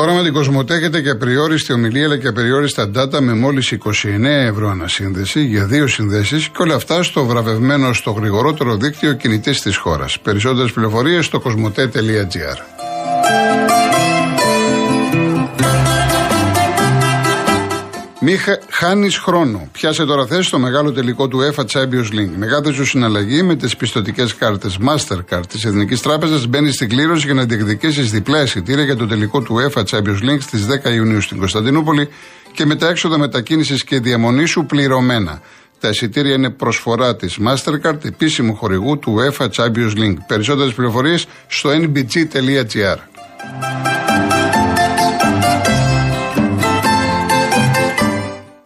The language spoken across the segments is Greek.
Τώρα με την Κοσμοτέ έχετε και περιόριστη ομιλία αλλά και περιόριστα data με μόλις 29 ευρώ ανασύνδεση για δύο συνδέσεις και όλα αυτά στο βραβευμένο στο γρηγορότερο δίκτυο κινητής της χώρας. Περισσότερες πληροφορίες στο κοσμοτέ.gr. Μη χάνεις χρόνο. Πιάσε τώρα θέση στο μεγάλο τελικό του EFA Champions League. Μεγάλη σου συναλλαγή με τις πιστοτικές κάρτες Mastercard της Εθνικής Τράπεζας μπαίνεις στην κλήρωση για να διεκδικήσεις διπλά εισιτήρια για το τελικό του EFA Champions League στις 10 Ιουνίου στην Κωνσταντινούπολη και με τα έξοδα μετακίνησης και διαμονή σου πληρωμένα. Τα εισιτήρια είναι προσφορά της Mastercard, επίσημου χορηγού του EFA Champions League. Περισσότερες πληροφορίες στο nbg.gr.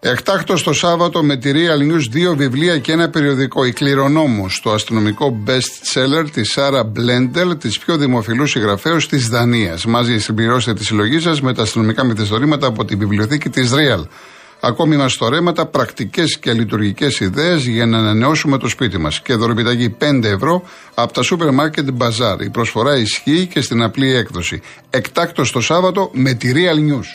Εκτάκτο το Σάββατο με τη Real News δύο βιβλία και ένα περιοδικό. Η κληρονόμος, το αστυνομικό best seller της Σάρα Μπλέντελ, της πιο δημοφιλούς συγγραφέως της Δανίας. Μαζί συμπληρώστε τη συλλογή σας με τα αστυνομικά μυθιστορήματα από τη βιβλιοθήκη της Real. Ακόμη μαστορέματα, πρακτικές και λειτουργικές ιδέες για να ανανεώσουμε το σπίτι μας. Και δωρεπιταγή 5 ευρώ από τα σούπερ μάρκετ Bazaar. Η προσφορά ισχύει και στην απλή έκδοση. Εκτάκτο το Σάββατο με τη Real News.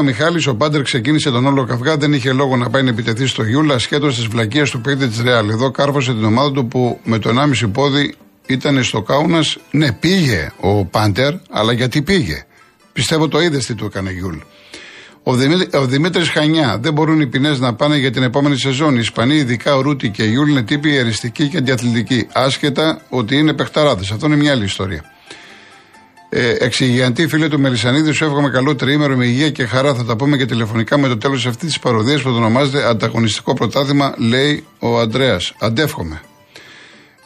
Ο Μιχάλης, ο Πάντερ ξεκίνησε τον όλο καυγά, δεν είχε λόγο να πάει να επιτεθεί στο Γιούλα, ασχέτως της βλακείας του παίκτη της Ρεάλ. Εδώ κάρφωσε την ομάδα του που με το 1,5 πόδι ήταν στο Κάουνας. Ναι, πήγε ο Πάντερ, αλλά γιατί πήγε; Πιστεύω το είδες τι του έκανε Γιούλ. Ο, Δημήτρη, ο Δημήτρης Χανιά. Δεν μπορούν οι ποινές να πάνε για την επόμενη σεζόν. Οι Ισπανοί, ειδικά ο Ρούτι και η Γιούλ, είναι τύποι εριστικοί και αντιαθλητικοί. Άσχετα ότι είναι παιχταράδες. Αυτό είναι μια άλλη ιστορία. Ε, εξηγιαντή φίλε του Μελισανίδη, σου εύχομαι καλό τριήμερο με υγεία και χαρά. Θα τα πούμε και τηλεφωνικά με το τέλος αυτής της παρωδίας που το ονομάζεται Ανταγωνιστικό Πρωτάθλημα, λέει ο Αντρέας. Αντεύχομαι.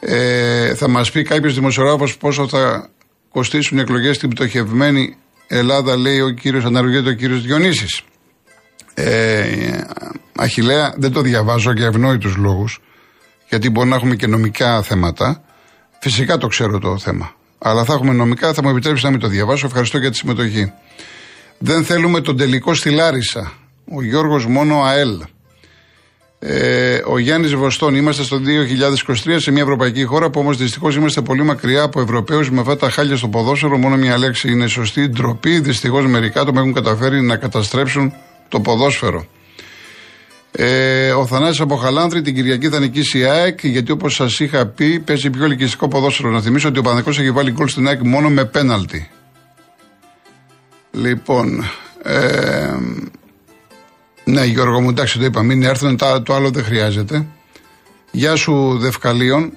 Ε, θα μας πει κάποιος δημοσιογράφος πόσο θα κοστίσουν οι εκλογές στην πτωχευμένη Ελλάδα, λέει ο κύριος Αναρωτιέται ο κύριος Διονύσης. Ε, Αχηλέα, δεν το διαβάζω για ευνόητους λόγους, γιατί μπορεί να έχουμε και νομικά θέματα. Φυσικά το ξέρω το θέμα αλλά θα έχουμε νομικά, θα μου επιτρέψεις να μην το διαβάσω. Ευχαριστώ για τη συμμετοχή. Δεν θέλουμε τον τελικό στη Λάρισα. Ο Γιώργος μόνο ΑΕΛ. Ε, ο Γιάννης Βοστόν, είμαστε στο 2023 σε μια ευρωπαϊκή χώρα που όμως δυστυχώς είμαστε πολύ μακριά από Ευρωπαίους με αυτά τα χάλια στο ποδόσφαιρο. Μόνο μια λέξη είναι σωστή. Ντροπή. Δυστυχώς μερικά το έχουν καταφέρει να καταστρέψουν το ποδόσφαιρο. Ε, ο Θανάσης από Χαλάνδρη την Κυριακή θα νικήσει η ΑΕΚ, γιατί όπως σας είχα πει, παίζει πιο ελκυστικό ποδόσφαιρο. Να θυμίσω ότι ο Παναδικό έχει βάλει γκολ στην ΑΕΚ μόνο με πέναλτι. Λοιπόν. Ε, ναι, Γιώργο μου, εντάξει, το είπα. Μην έρθουν, το άλλο δεν χρειάζεται. Γεια σου, Δευκαλίων.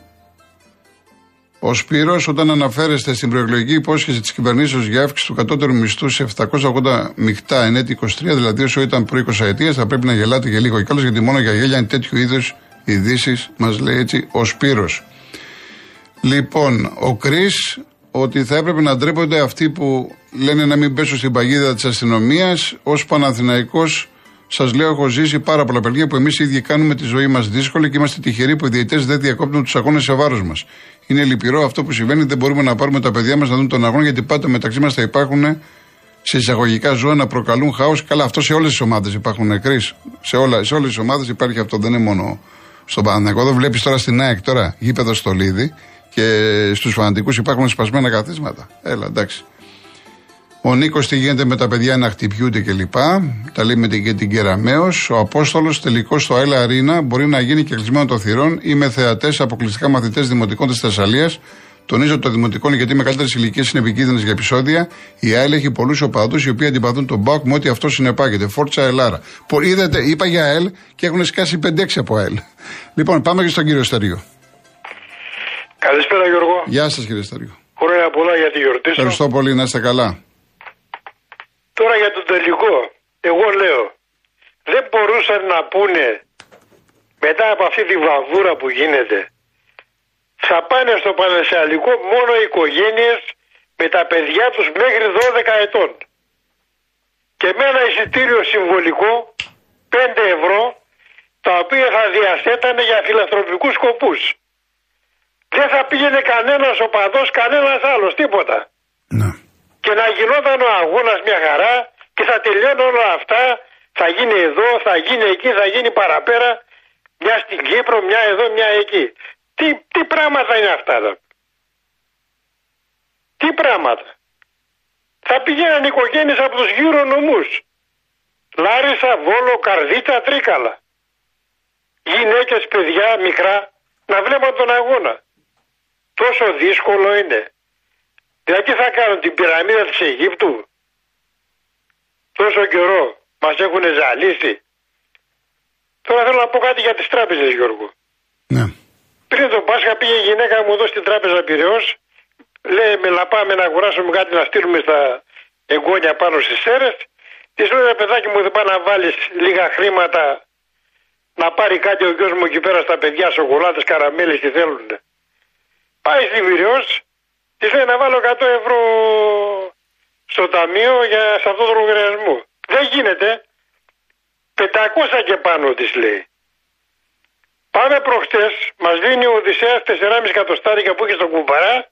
Ο Σπύρος, όταν αναφέρεστε στην προεκλογική υπόσχεση της κυβερνήσεως για αύξηση του κατώτερου μισθού σε 780 μεικτά εν έτη 23, δηλαδή όσο ήταν προ 20 ετία, θα πρέπει να γελάτε και λίγο κιόλα, γιατί μόνο για γέλια είναι τέτοιου είδους ειδήσεις, μας λέει έτσι ο Σπύρος. Λοιπόν, ο Κρι, ότι θα έπρεπε να ντρέπονται αυτοί που λένε να μην πέσω στην παγίδα της αστυνομίας. Ω Παναθηναϊκός Σας λέω, έχω ζήσει πάρα πολλά παιδιά που εμείς οι ίδιοι κάνουμε τη ζωή μας δύσκολη και είμαστε τυχεροί που οι διαιτές δεν διακόπτουν τους αγώνες σε βάρος μας. Είναι λυπηρό αυτό που συμβαίνει, δεν μπορούμε να πάρουμε τα παιδιά μας να δουν τον αγώνα γιατί πάντα μεταξύ μας θα υπάρχουν σε εισαγωγικά ζώα να προκαλούν χάος. Καλά, αυτό σε όλες τις ομάδες υπάρχουν νεκροί. Σε, όλα, σε όλες τις ομάδες υπάρχει αυτό, δεν είναι μόνο στον Παναγιώτο. Εδώ βλέπεις τώρα στην ΑΕΚ τώρα γήπεδο στο Λίδι και στους φανατικούς υπάρχουν σπασμένα καθίσματα. Έλα, εντάξει. Ο Νίκος τι γίνεται με τα παιδιά να χτυπιούνται κλπ. Τα λέει με την, και την Κεραμαίο. Ο Απόστολος τελικός στο ΑΕΛ Αρίνα μπορεί να γίνει και κλεισμένο των θυρών ή με θεατές αποκλειστικά μαθητές δημοτικών της Θεσσαλίας. Τονίζω το δημοτικό γιατί με καλύτερες ηλικίες είναι επικίνδυνες για επεισόδια. Η ΑΕΛ έχει πολλούς οπαδούς οι οποίοι αντιπαθούν τον Μπάουκ με ό,τι αυτό συνεπάγεται. Φόρτσα Ελάρα. Είδατε, είπα για ΑΕΛ και έχουν σκάσει 5-6 από ΑΕΛ. Λοιπόν, πάμε και στον κύριο Στεριό. Καλησπέρα Γιώργο. Γεια σας κύριε Στεριό. Ωραία πολλά για τη γιορτή σου. Ευχαριστώ πολύ, να είστε καλά. Τώρα για τον τελικό, εγώ λέω, δεν μπορούσαν να πούνε μετά από αυτή τη βαβούρα που γίνεται, θα πάνε στο Πανεσιαλικό μόνο οι οικογένειες με τα παιδιά τους μέχρι 12 ετών. Και με ένα εισιτήριο συμβολικό 5 ευρώ τα οποία θα διαθέτανε για φιλανθρωπικούς σκοπούς. Δεν θα πήγαινε κανένας οπαδός, κανένας άλλος, τίποτα. Ναι και να γινόταν ο αγώνας μια χαρά και θα τελειώνουν όλα αυτά. Θα γίνει εδώ, θα γίνει εκεί, θα γίνει παραπέρα. Μια στην Κύπρο, μια εδώ, μια εκεί. Τι, τι πράγματα είναι αυτά εδώ; Τι πράγματα; Θα πηγαίναν οικογένειες από τους γύρω νομούς. Λάρισα, Βόλο, Καρδίτσα, Τρίκαλα. Γυναίκες, παιδιά, μικρά, να βλέπουν τον αγώνα. Τόσο δύσκολο είναι. Δηλαδή θα κάνουν την πυραμίδα της Αιγύπτου. Τόσο καιρό μας έχουν ζαλίσει. Τώρα θέλω να πω κάτι για τις τράπεζες Γιώργο. Ναι. Πριν τον Πάσχα πήγε η γυναίκα μου εδώ στην τράπεζα Πυραιός. Λέει με να πάμε να αγοράσουμε κάτι να στείλουμε στα εγγόνια πάνω στις σέρες. Της λέω παιδάκι μου δεν πάει να βάλεις λίγα χρήματα να πάρει κάτι ο γιος μου εκεί πέρα στα παιδιά σοκολάτες, καραμέλες τι θέλουν. Πάει στη Πυραιός. Τη λέει να βάλω 100 ευρώ στο ταμείο για σε αυτό το λογαριασμό. Δεν γίνεται. 500 και πάνω της λέει. Πάμε προχτές, μας δίνει ο Οδυσσέας 4,5 εκατοστάρικα που έχει στον κουμπαρά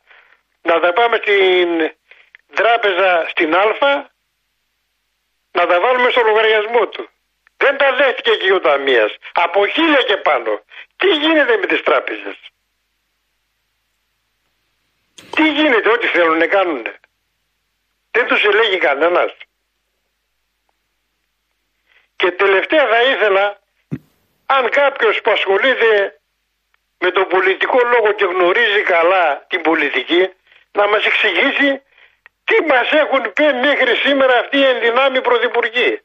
να τα πάμε στην τράπεζα στην Α να τα βάλουμε στο λογαριασμό του. Δεν τα δέχτηκε και ο Ταμείας. Από χίλια και πάνω. Τι γίνεται με τις τράπεζες; Τι γίνεται, ό,τι θέλουν να κάνουν. Δεν τους ελέγει κανένας. Και τελευταία θα ήθελα, αν κάποιος που ασχολείται με τον πολιτικό λόγο και γνωρίζει καλά την πολιτική, να μας εξηγήσει τι μας έχουν πει μέχρι σήμερα αυτοί οι ενδυνάμοι πρωθυπουργοί.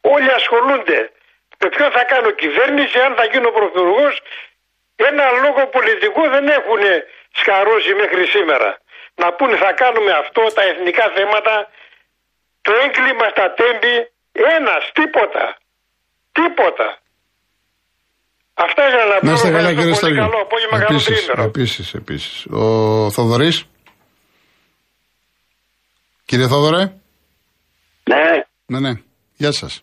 Όλοι ασχολούνται με ποιον θα κάνω κυβέρνηση, αν θα γίνω πρωθυπουργός, ένα λόγο πολιτικό δεν έχουν σκαρώσει μέχρι σήμερα. Να πούνε θα κάνουμε αυτό, τα εθνικά θέματα, το έγκλημα στα τέμπη, ένας, τίποτα. Τίποτα. Αυτά για να πω. Να είστε καλά κύριε Πολύ καλό απόγευμα, καλό Επίσης, τρίμηνο. επίσης, επίσης. Ο Θοδωρής. Κύριε Θόδωρε. Ναι, Ναι, ναι. Γεια σας.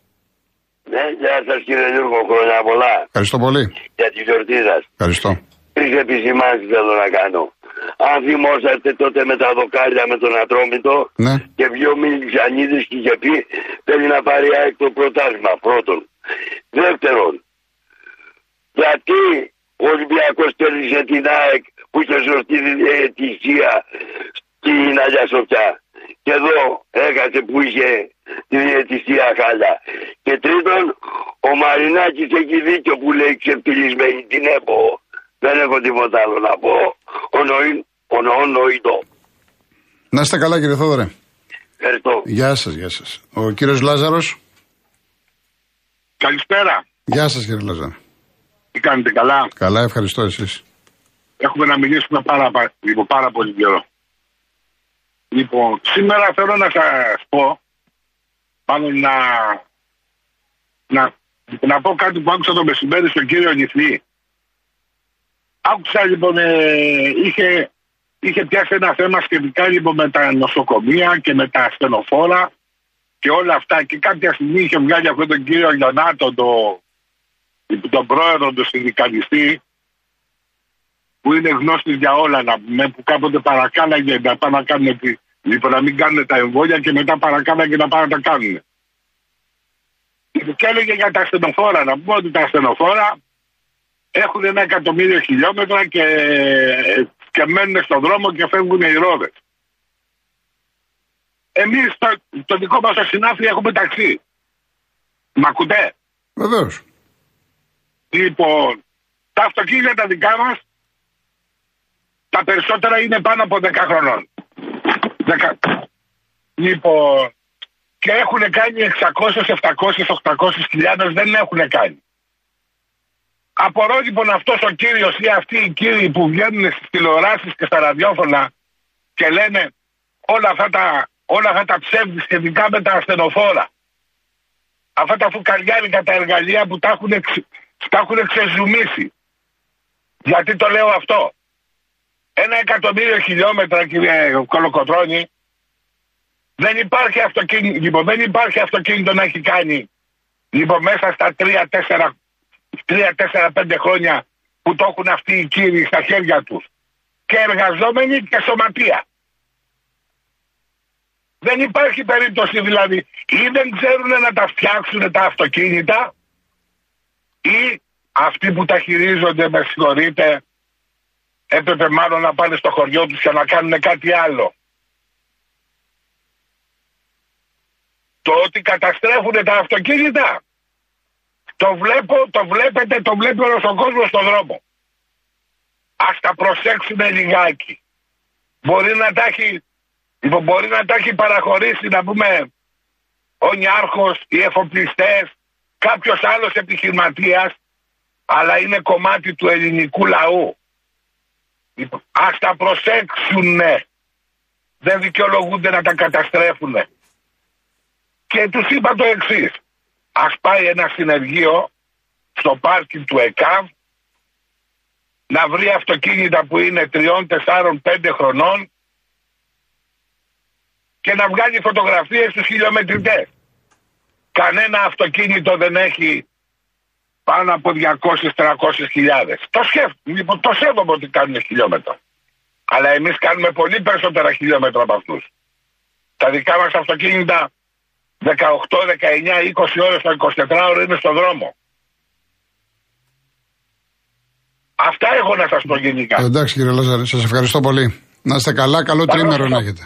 ναι, γεια σας κύριε Γιώργο, χρόνια πολλά Ευχαριστώ πολύ. για τη γιορτή σας. Ευχαριστώ. Τρει επισημάνσεις θέλω να κάνω. Αν θυμόσαστε τότε με τα δοκάρια με τον Ατρόμητο Ναι. και βγει ο Μιλιανίδη και είχε πει θέλει να πάρει ΑΕΚ το πρωτάθλημα πρώτον. Δεύτερον, γιατί ο Ολυμπιακός τέλεισε την ΑΕΚ που είχε σωστή διαιτησία στην Αγία Σοφιά. Και εδώ έχασε που είχε τη διαιτησία χάλια. Και τρίτον, ο Μαρινάκης έχει δίκιο που λέει ξεφτυλισμένη την ΕΠΟ. Δεν έχω τίποτα άλλο να πω. Ο νοή, ο νοήτο. Να είστε καλά κύριε Θόδωρε. Ευχαριστώ. Γεια σας, γεια σας. Ο κύριος Λάζαρος. Καλησπέρα. Γεια σας κύριε Λάζαρο. Τι κάνετε καλά; Καλά, ευχαριστώ εσείς. Έχουμε να μιλήσουμε πάρα, πα- λοιπόν, πάρα πολύ καιρό. Λοιπόν, σήμερα θέλω να σας πω, μάλλον να, να, να πω κάτι που άκουσα το μεσημέρι στον κύριο Νιθλή. Άκουσα λοιπόν, ε, είχε, είχε πιάσει ένα θέμα σχετικά λοιπόν με τα νοσοκομεία και με τα ασθενοφόρα και όλα αυτά και κάποια στιγμή είχε βγάλει αυτόν τον κύριο Λιονάτο, το, τον πρόεδρο του συνδικαλιστή, που είναι γνώστης για όλα να πούμε, που κάποτε παρακάλαγε να πάνε να κάνουν τη- λοιπόν, να μην κάνουν τα εμβόλια και μετά παρακάλαγε να πάνε να τα κάνουν. Και έλεγε για τα ασθενοφόρα, να πούμε ότι τα ασθενοφόρα έχουν ένα εκατομμύριο χιλιόμετρα και, και μένουν στον δρόμο και φεύγουν οι ρόδες. Εμείς το, το δικό μας το συνάφι έχουμε ταξί. Μ' ακούτε; Βεβαίως. Λοιπόν, τα αυτοκίνητα δικά μας, τα περισσότερα είναι πάνω από 10 χρονών. 10. Λοιπόν, και έχουν κάνει 600, 700, 800 χιλιάδες, δεν έχουν κάνει. Απορώ λοιπόν αυτός ο κύριος ή αυτοί οι κύριοι που βγαίνουν στις τηλεοράσεις και στα ραδιόφωνα και λένε όλα αυτά τα, όλα αυτά τα ψεύδι σχετικά με τα ασθενοφόρα. Αυτά τα φουκαριάρικα τα εργαλεία που τα έχουν, εξ- τα έχουν ξεζουμίσει. Γιατί το λέω αυτό. Ένα εκατομμύριο χιλιόμετρα κύριε Κολοκοτρώνη δεν υπάρχει αυτοκίνητο, λοιπόν, δεν υπάρχει αυτοκίνητο να έχει κάνει λοιπόν μέσα στα τρία, τέσσερα, πέντε χρόνια που το έχουν αυτοί οι κύριοι στα χέρια τους. Και εργαζόμενοι και σωματεία. Δεν υπάρχει περίπτωση δηλαδή ή δεν ξέρουν να τα φτιάξουν τα αυτοκίνητα ή αυτοί που τα χειρίζονται, με συγχωρείτε, έπρεπε μάλλον να πάνε στο χωριό τους και να κάνουν κάτι άλλο. Το ότι καταστρέφουν τα αυτοκίνητα το βλέπω, το βλέπετε, το βλέπει όλος ο κόσμος στον δρόμο. Ας τα προσέξουμε λιγάκι. Μπορεί να τα έχει, λοιπόν, μπορεί να τα έχει παραχωρήσει να πούμε ο Νιάρχος, οι εφοπλιστές, κάποιος άλλος επιχειρηματίας, αλλά είναι κομμάτι του ελληνικού λαού. Λοιπόν, ας τα προσέξουνε. Δεν δικαιολογούνται να τα καταστρέφουν. Και τους είπα το εξής. Ας πάει ένα συνεργείο στο πάρκι του ΕΚΑΒ να βρει αυτοκίνητα που είναι τριών, τεσσάρων, πέντε χρονών και να βγάλει φωτογραφίες στους χιλιομετρητές. Κανένα αυτοκίνητο δεν έχει πάνω από 200-300 χιλιάδες. Το σκέφτομαι, λοιπόν, το σέβομαι ότι κάνουν χιλιόμετρα. Αλλά εμείς κάνουμε πολύ περισσότερα χιλιόμετρα από αυτούς. Τα δικά μας αυτοκίνητα 18, 19, 20 ώρες το 24 ώρο είναι στο δρόμο. Αυτά έχω να σας πω γενικά. Εντάξει κύριε Λάζαρη, σας ευχαριστώ πολύ. Να είστε καλά, καλό τρίμερο να έχετε.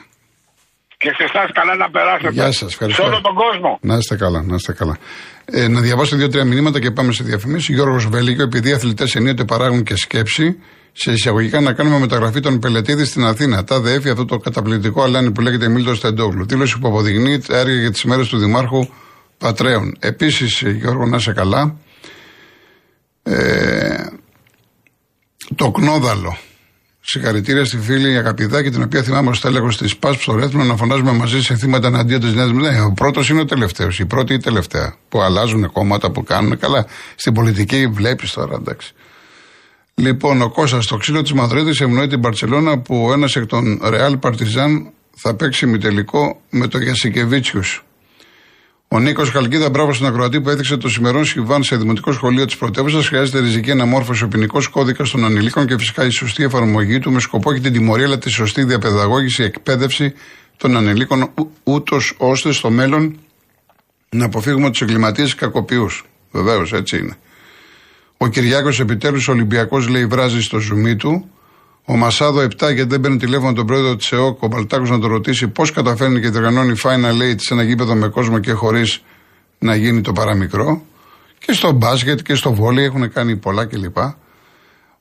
Και σε εσάς καλά να περάσετε. Γεια σας, ευχαριστώ. Σε όλο τον κόσμο. Να είστε καλά, να είστε καλά. Ε, να διαβάσω δύο-τρία μηνύματα και πάμε σε διαφημίσεις. Γιώργος Βέλγιο, επειδή οι αθλητές ενίοτε παράγουν και σκέψη, σε εισαγωγικά να κάνουμε μεταγραφή των Πελετήδη στην Αθήνα. Τα ΔΕΕΦ αυτό το καταπληκτικό αλάνι που λέγεται Μίλτο Στεντόγλου. Δήλωση που αποδεικνύει τα έργα για τις μέρες του Δημάρχου Πατρέων. Επίσης, Γιώργο, να είσαι καλά. Ε, το Κνόδαλο. Συγχαρητήρια στη φίλη Αγαπηδάκη, την οποία θυμάμαι ως τέλεχος της ΠΑΣ στο Ρέθμο να φωνάζουμε μαζί σε θύματα εναντίον της Νέας Δημοκρατία. Ο πρώτος είναι ο τελευταίος, η πρώτη ή η τελευταία. Που αλλάζουν κόμματα, που κάνουν καλά. Στην πολιτική βλέπεις τώρα, εντάξει. Λοιπόν, ο Κώστας στο ξύλο της Μαδρίτης ευνοεί την Παρσελώνα που ένας εκ των Ρεάλ Παρτιζάν θα παίξει μη τελικό με το Γιασικεβίτσιους. Ο Νίκος Χαλκίδα, μπράβο στην ακροατή που έδειξε το σημερινό Σιβάν σε δημοτικό σχολείο της πρωτεύουσας. Χρειάζεται ριζική αναμόρφωση ο ποινικός κώδικας των ανηλίκων και φυσικά η σωστή εφαρμογή του με σκοπό και την τιμωρία αλλά τη σωστή διαπαιδαγώγηση, εκπαίδευση των ανηλίκων, ούτως ώστε στο μέλλον να αποφύγουμε τους εγκληματίες κακοποιούς. Βεβαίως, έτσι είναι. Ο Κυριάκος επιτέλους Ολυμπιακός λέει βράζει στο ζουμί του. Ο Μασάδο 7 γιατί δεν παίρνει τηλέφωνο τον πρόεδρο της ΕΟΚ, ο Μπαλτάκος να το ρωτήσει πώς καταφέρνει και διοργανώνει Final Eight σε ένα γήπεδο με κόσμο και χωρίς να γίνει το παραμικρό. Και στο μπάσκετ και στο βόλι έχουν κάνει πολλά κλπ.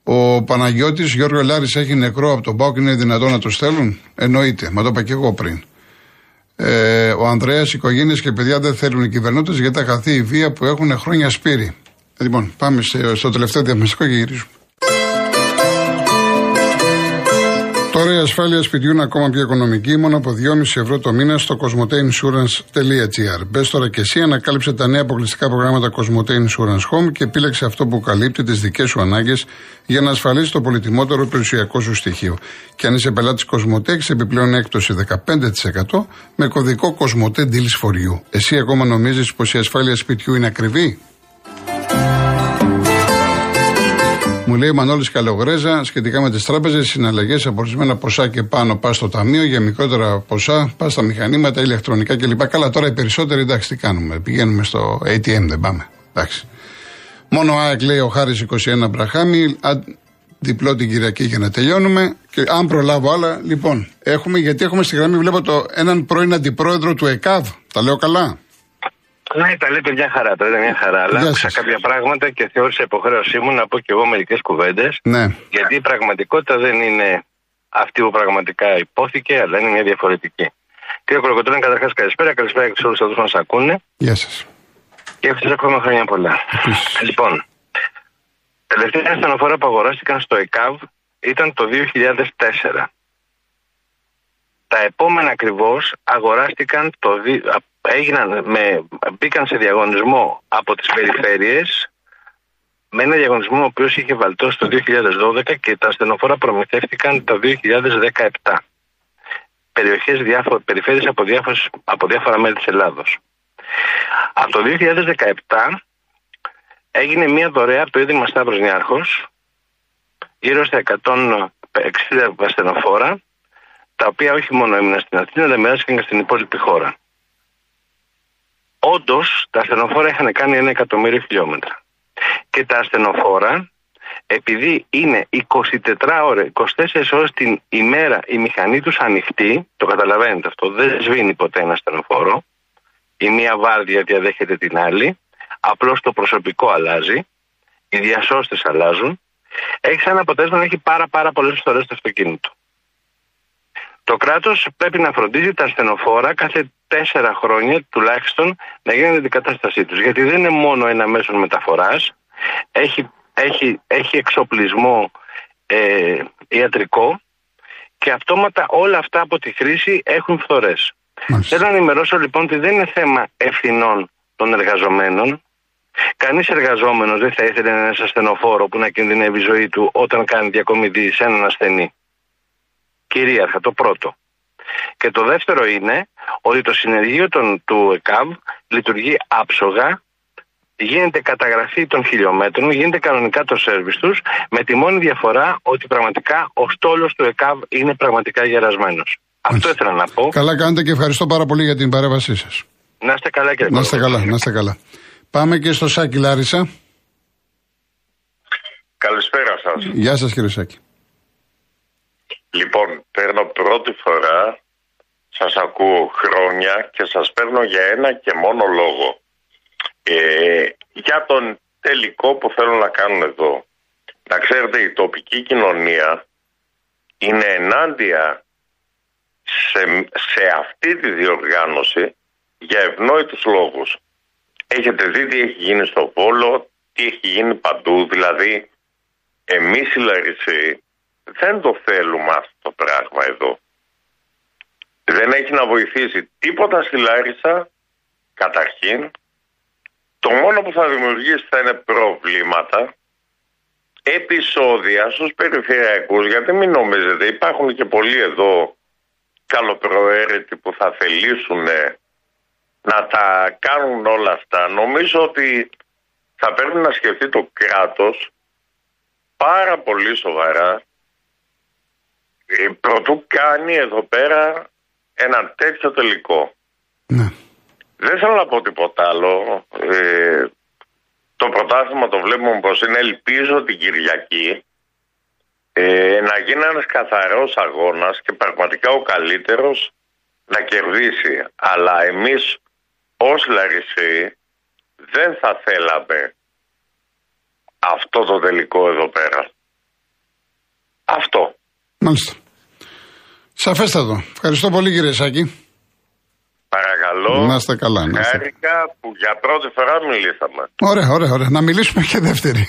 Ο Παναγιώτης Γιώργο Ελλάρη έχει νεκρό από τον Πάοκ, είναι δυνατόν να το στέλνουν; Εννοείται, μα το είπα και εγώ πριν. Ε, ο Ανδρέας, οικογένειες και παιδιά δεν θέλουν οι κυβερνώτες γιατί θα χαθεί η βία που έχουν χρόνια σπήρι. Λοιπόν, πάμε στο τελευταίο διαμεσικό και γυρίζουμε. Τώρα η ασφάλεια σπιτιού είναι ακόμα πιο οικονομική, μόνο από 2,5 ευρώ το μήνα στο cosmoteinsurance.gr. Μπες τώρα και εσύ, ανακάλυψε τα νέα αποκλειστικά προγράμματα Cosmote Insurance Home και επίλεξε αυτό που καλύπτει τις δικές σου ανάγκες για να ασφαλίσεις το πολυτιμότερο περιουσιακό σου στοιχείο. Και αν είσαι πελάτης Cosmote, έχεις επιπλέον έκπτωση 15% με κωδικό Cosmote Deals for You. Εσύ ακόμα νομίζεις πως η ασφάλεια σπιτιού είναι ακριβή; Μου λέει Μανώλης Καλογρέζα σχετικά με τις τράπεζες, συναλλαγές από ορισμένα ποσά και πάνω πας στο ταμείο, για μικρότερα ποσά πας στα μηχανήματα, ηλεκτρονικά κλπ. Καλά, τώρα οι περισσότεροι εντάξει τι κάνουμε. Πηγαίνουμε στο ATM, δεν πάμε. Εντάξει. Μόνο ΑΕΚ λέει ο Χάρης 21 Μπραχάμι, διπλό την Κυριακή για να τελειώνουμε. Και αν προλάβω άλλα, λοιπόν, έχουμε, γιατί έχουμε στη γραμμή, βλέπω το, έναν πρώην αντιπρόεδρο του ΕΚΑΒ. Τα λέω καλά; Ναι, τα λέτε μια χαρά, τα λέτε μια χαρά. Αλλά άκουσα κάποια πράγματα και θεώρησα υποχρέωσή μου να πω και εγώ μερικές κουβέντες. Ναι. Γιατί η πραγματικότητα δεν είναι αυτή που πραγματικά υπόθηκε, αλλά είναι μια διαφορετική. Κύριε Κολοκοτρόνη, καταρχάς καλησπέρα. Καλησπέρα και σε όλους αυτούς που μας ακούνε. Γεια σας. Και εύχομαι ακόμα χρόνια πολλά. Λοιπόν, τελευταία ασθενοφόρα που αγοράστηκαν στο ΕΚΑΒ ήταν το 2004. Τα επόμενα ακριβώς αγοράστηκαν το, έγιναν με, μπήκαν σε διαγωνισμό από τις περιφέρειες με ένα διαγωνισμό ο οποίος είχε βαλτώσει το 2012 και τα ασθενοφόρα προμηθεύτηκαν το 2017. Περιοχές, διάφο, περιφέρειες από, διάφορες, από διάφορα μέρη της Ελλάδος. Από το 2017 έγινε μια δωρεά από το Ίδρυμα Σταύρος Νιάρχος γύρω στα 160 ασθενοφόρα τα οποία όχι μόνο έμειναν στην Αθήνα αλλά μοιράστηκαν και στην υπόλοιπη χώρα. Όντως τα ασθενοφόρα είχαν κάνει ένα εκατομμύριο χιλιόμετρα. Και τα ασθενοφόρα, επειδή είναι 24 ώρε, 24 ώρες την ημέρα η μηχανή τους ανοιχτή, το καταλαβαίνετε αυτό, δεν σβήνει ποτέ ένα ασθενοφόρο, Η μία βάρδια διαδέχεται την άλλη. Απλώς το προσωπικό αλλάζει. Οι διασώστες αλλάζουν. Έχει σαν αποτέλεσμα να έχει πάρα, πάρα πολλές φορές το αυτοκίνητο. Το κράτος πρέπει να φροντίζει τα ασθενοφόρα κάθε τέσσερα χρόνια τουλάχιστον να γίνει η αντικατάστασή τους. Γιατί δεν είναι μόνο ένα μέσο μεταφοράς, έχει, έχει, έχει εξοπλισμό ε, ιατρικό και αυτόματα όλα αυτά από τη χρήση έχουν φθορές. Θέλω να ενημερώσω λοιπόν ότι δεν είναι θέμα ευθυνών των εργαζομένων. Κανείς εργαζόμενος δεν θα ήθελε ένας ασθενοφόρο που να κινδυνεύει η ζωή του όταν κάνει διακομιδή σε έναν ασθενή. Κυρίαρχα, το πρώτο. Και το δεύτερο είναι ότι το συνεργείο των, του ΕΚΑΒ λειτουργεί άψογα, γίνεται καταγραφή των χιλιόμετρων, γίνεται κανονικά το σέρβις τους, με τη μόνη διαφορά ότι πραγματικά ο στόλος του ΕΚΑΒ είναι πραγματικά γερασμένος. Αυτό ήθελα να πω. Καλά κάνετε και ευχαριστώ πάρα πολύ για την παρέμβασή σας. Να είστε καλά κύριε Να είστε καλά, να είστε καλά. Πάμε και στο Σάκη Λάρισα. Καλησπέρα σας. Γεια σας κύριε Σάκη. Λοιπόν, παίρνω πρώτη φορά, σας ακούω χρόνια και σας παίρνω για ένα και μόνο λόγο. Ε, για τον τελικό που θέλω να κάνουν εδώ. Να ξέρετε, η τοπική κοινωνία είναι ενάντια σε, σε αυτή τη διοργάνωση για ευνόητους λόγους. Έχετε δει τι έχει γίνει στο Βόλο, τι έχει γίνει παντού, δηλαδή εμείς οι Λαρισαίοι δεν το θέλουμε αυτό το πράγμα εδώ. Δεν έχει να βοηθήσει τίποτα στη Λάρισα, καταρχήν. Το μόνο που θα δημιουργήσει θα είναι προβλήματα, επεισόδια στους περιφερειακούς, γιατί μην νομίζετε, υπάρχουν και πολλοί εδώ καλοπροαίρετοι που θα θελήσουν να τα κάνουν όλα αυτά. Νομίζω ότι θα πρέπει να σκεφτεί το κράτος πάρα πολύ σοβαρά ε, πρωτού κάνει εδώ πέρα ένα τέτοιο τελικό. Ναι. Δεν θέλω να πω τίποτα άλλο. Ε, το πρωτάθλημα το βλέπουμε πως είναι ελπίζω την Κυριακή ε, να γίνει ένας καθαρός αγώνας και πραγματικά ο καλύτερος να κερδίσει. Αλλά εμείς ως Λαρισί δεν θα θέλαμε αυτό το τελικό εδώ πέρα. Αυτό. Μάλιστα. Σαφέστατο. Ευχαριστώ πολύ κύριε Σάκη. Παρακαλώ. Να είστε καλά. Να είστε. Χάρηκα που για πρώτη φορά μιλήσαμε. Ωραία, ωραία, ωραία. Να μιλήσουμε και δεύτερη.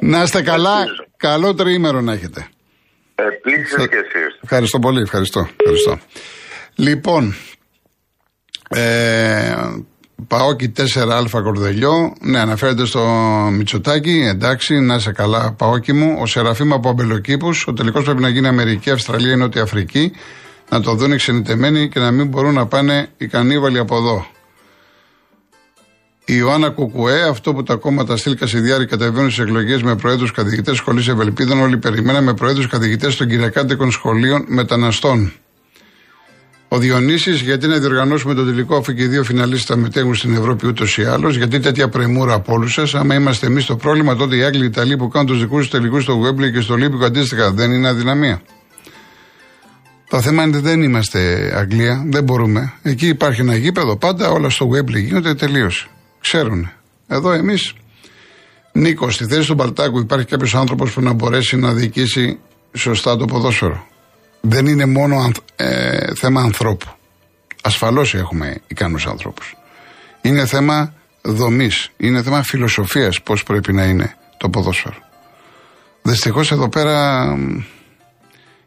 να είστε καλά. Ελπίζω. Καλό τριήμερο να έχετε. Επίσης και εσείς. Ευχαριστώ πολύ. Ευχαριστώ. ευχαριστώ. Λοιπόν, ε, Παόκι 4α Κορδελιό. Ναι, αναφέρεται στο Μητσοτάκι. Εντάξει, να είσαι καλά, Παόκι μου. Ο Σεραφείμ από Αμπελοκήπους. Ο τελικός πρέπει να γίνει Αμερική, Αυστραλία, Νότια Αφρική. Να το δουν ξενιτεμένοι και να μην μπορούν να πάνε οι κανίβαλοι από εδώ. Η Ιωάννα Κουκουέ, αυτό που τα κόμματα Στήλκα Ιδιάρη κατεβαίνουν στις εκλογές με προέδρους καθηγητές σχολής Ευελπίδων, όλοι περιμέναμε προέδρους καθηγητές των Κυριακάτικων Σχολείων Μεταναστών. Ο Διονύσης, γιατί να διοργανώσουμε το τελικό, αφού και οι δύο φιναλίστες θα μετέχουν στην Ευρώπη ούτως ή άλλως, γιατί τέτοια πρεμούρα από όλους σας. Άμα είμαστε εμείς το πρόβλημα, τότε οι Άγγλοι, οι Ιταλοί που κάνουν τους δικούς τους τελικούς στο Γουέμπλε και στο Λίπικο αντίστοιχα δεν είναι αδυναμία. Το θέμα είναι ότι δεν είμαστε Αγγλία, δεν μπορούμε. Εκεί υπάρχει ένα γήπεδο, πάντα όλα στο Γουέμπλε γίνονται τελείωσε. Ξέρουν. Εδώ εμείς. Νίκο, στη θέση του Μπαλτάκου υπάρχει κάποιος άνθρωπος που να μπορέσει να διοικήσει σωστά το ποδόσφαιρο. Δεν είναι μόνο ανθ- ε, θέμα ανθρώπου. Ασφαλώς έχουμε ικανούς ανθρώπους. Είναι θέμα δομής. Είναι θέμα φιλοσοφίας πώς πρέπει να είναι το ποδόσφαιρο. Δυστυχώς εδώ πέρα μ,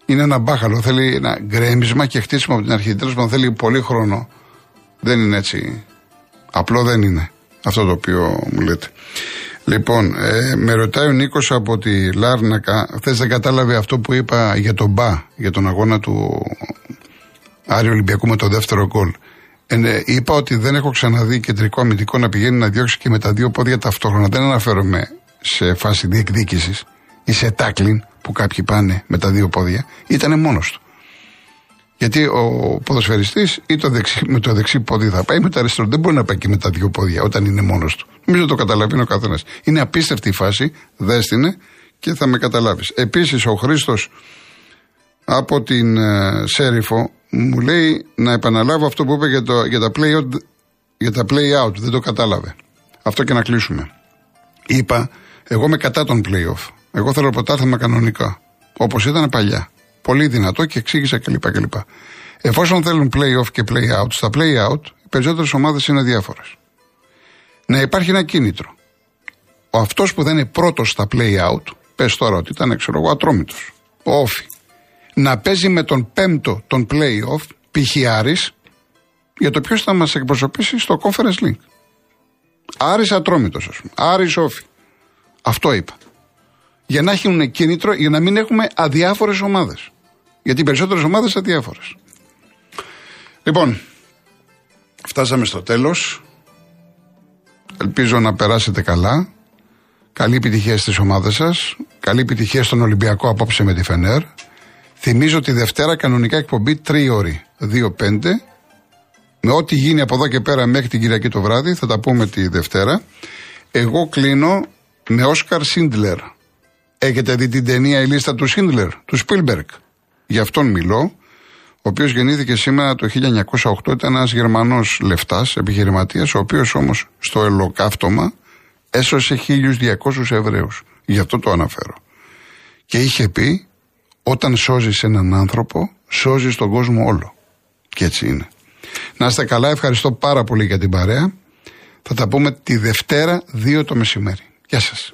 είναι ένα μπάχαλο. Θέλει ένα γκρέμισμα και χτίσιμο από την αρχή. Τέλος πάντων θέλει πολύ χρόνο. Δεν είναι έτσι. Απλό δεν είναι αυτό το οποίο μου λέτε. Λοιπόν, ε, με ρωτάει ο Νίκος από τη Λάρνακα, χθε δεν κατάλαβε αυτό που είπα για τον Μπα, για τον αγώνα του Άρη Ολυμπιακού με το δεύτερο γκολ. Ε, ναι, είπα ότι δεν έχω ξαναδεί κεντρικό αμυντικό να πηγαίνει να διώξει και με τα δύο πόδια ταυτόχρονα. Δεν αναφέρομαι σε φάση διεκδίκησης ή σε τάκλιν που κάποιοι πάνε με τα δύο πόδια. Ήταν μόνος του. Γιατί ο ποδοσφαιριστής ή το δεξί, με το δεξί πόδι θα πάει, με το αριστερό. Δεν μπορεί να πάει και με τα δύο πόδια όταν είναι μόνος του. Νομίζω το καταλαβαίνει ο καθένας. Είναι απίστευτη η φάση, δέστηνε και θα με καταλάβεις. Επίσης ο Χρήστος από την ε, Σέριφο Μου λέει να επαναλάβω αυτό που είπε για, το, για, τα play out, για τα play out. Δεν το κατάλαβε. Αυτό και να κλείσουμε. Είπα, εγώ είμαι κατά τον play-off. Εγώ θέλω πρωτάθλημα κανονικά. Όπως ήταν παλιά. Πολύ δυνατό και εξήγησα κλπ. κλπ. Εφόσον θέλουν play-off και play-out, στα play-out οι περισσότερες ομάδες είναι διάφορες. Να υπάρχει ένα κίνητρο. Ο αυτός που δεν είναι πρώτος στα play-out, πες τώρα ότι ήταν, ξέρω εγώ, ατρόμητος. Ο Όφη. Να παίζει με τον πέμπτο τον play-off, π.χ. για το ποιος θα μας εκπροσωπήσει στο Conference League. Άρης Ατρόμητος, ας πούμε. Άρης Όφη. Αυτό είπα. Για να έχουν κίνητρο, για να μην έχουμε αδιάφορες ομάδες. Γιατί οι περισσότερες ομάδες αδιάφορες. Λοιπόν, φτάσαμε στο τέλος. Ελπίζω να περάσετε καλά. Καλή επιτυχία στις ομάδες σας. Καλή επιτυχία στον Ολυμπιακό απόψε με τη Φενέρ. Θυμίζω τη Δευτέρα κανονικά εκπομπή τρίωρη 2-5 με ό,τι γίνει από εδώ και πέρα μέχρι την Κυριακή το βράδυ, θα τα πούμε τη Δευτέρα. Εγώ κλείνω με Όσκαρ Σίντλερ. Έχετε δει την ταινία Η λίστα του Σίντλερ, του Σπίλμπεργκ. Γι' αυτόν μιλώ. Ο οποίος γεννήθηκε σήμερα το 1908, ήταν ένας Γερμανός λεφτάς, επιχειρηματίας, ο οποίος όμως στο ελοκαύτωμα έσωσε 1200 Εβραίους. Γι' αυτό το αναφέρω. Και είχε πει, όταν σώζεις έναν άνθρωπο, σώζεις τον κόσμο όλο. Και έτσι είναι. Να είστε καλά, ευχαριστώ πάρα πολύ για την παρέα. Θα τα πούμε τη Δευτέρα 2 το μεσημέρι. Γεια σας.